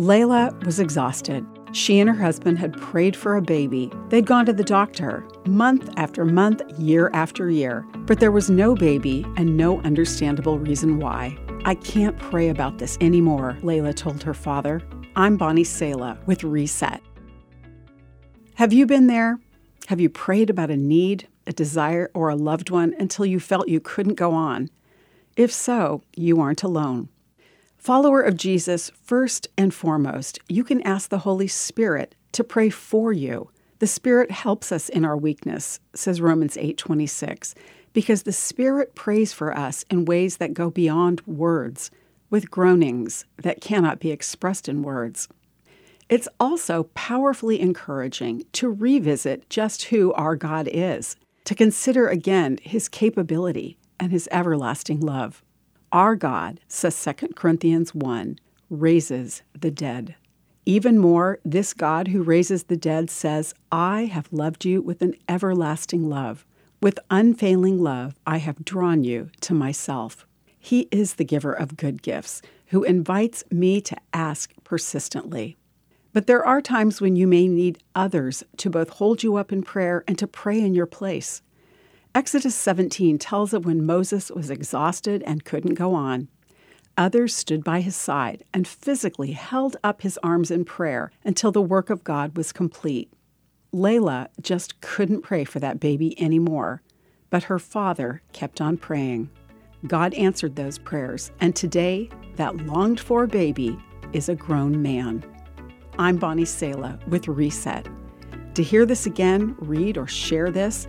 Laila was exhausted. She and her husband had prayed for a baby. They'd gone to the doctor month after month, year after year, but there was no baby and no understandable reason why. I can't pray about this anymore, Laila told her father. I'm Bonnie Sala with Reset. Have you been there? Have you prayed about a need, a desire, or a loved one until you felt you couldn't go on? If so, you aren't alone. Follower of Jesus, first and foremost, you can ask the Holy Spirit to pray for you. The Spirit helps us in our weakness, says Romans 8:26, because the Spirit prays for us in ways that go beyond words, with groanings that cannot be expressed in words. It's also powerfully encouraging to revisit just who our God is, to consider again his capability and his everlasting love. Our God, says 2 Corinthians 1, raises the dead. Even more, this God who raises the dead says, I have loved you with an everlasting love. With unfailing love, I have drawn you to myself. He is the giver of good gifts, who invites me to ask persistently. But there are times when you may need others to both hold you up in prayer and to pray in your place. Exodus 17 tells of when Moses was exhausted and couldn't go on. Others stood by his side and physically held up his arms in prayer until the work of God was complete. Laila just couldn't pray for that baby anymore, but her father kept on praying. God answered those prayers, and today that longed for baby is a grown man. I'm Bonnie Sala with Reset. To hear this again, read or share this,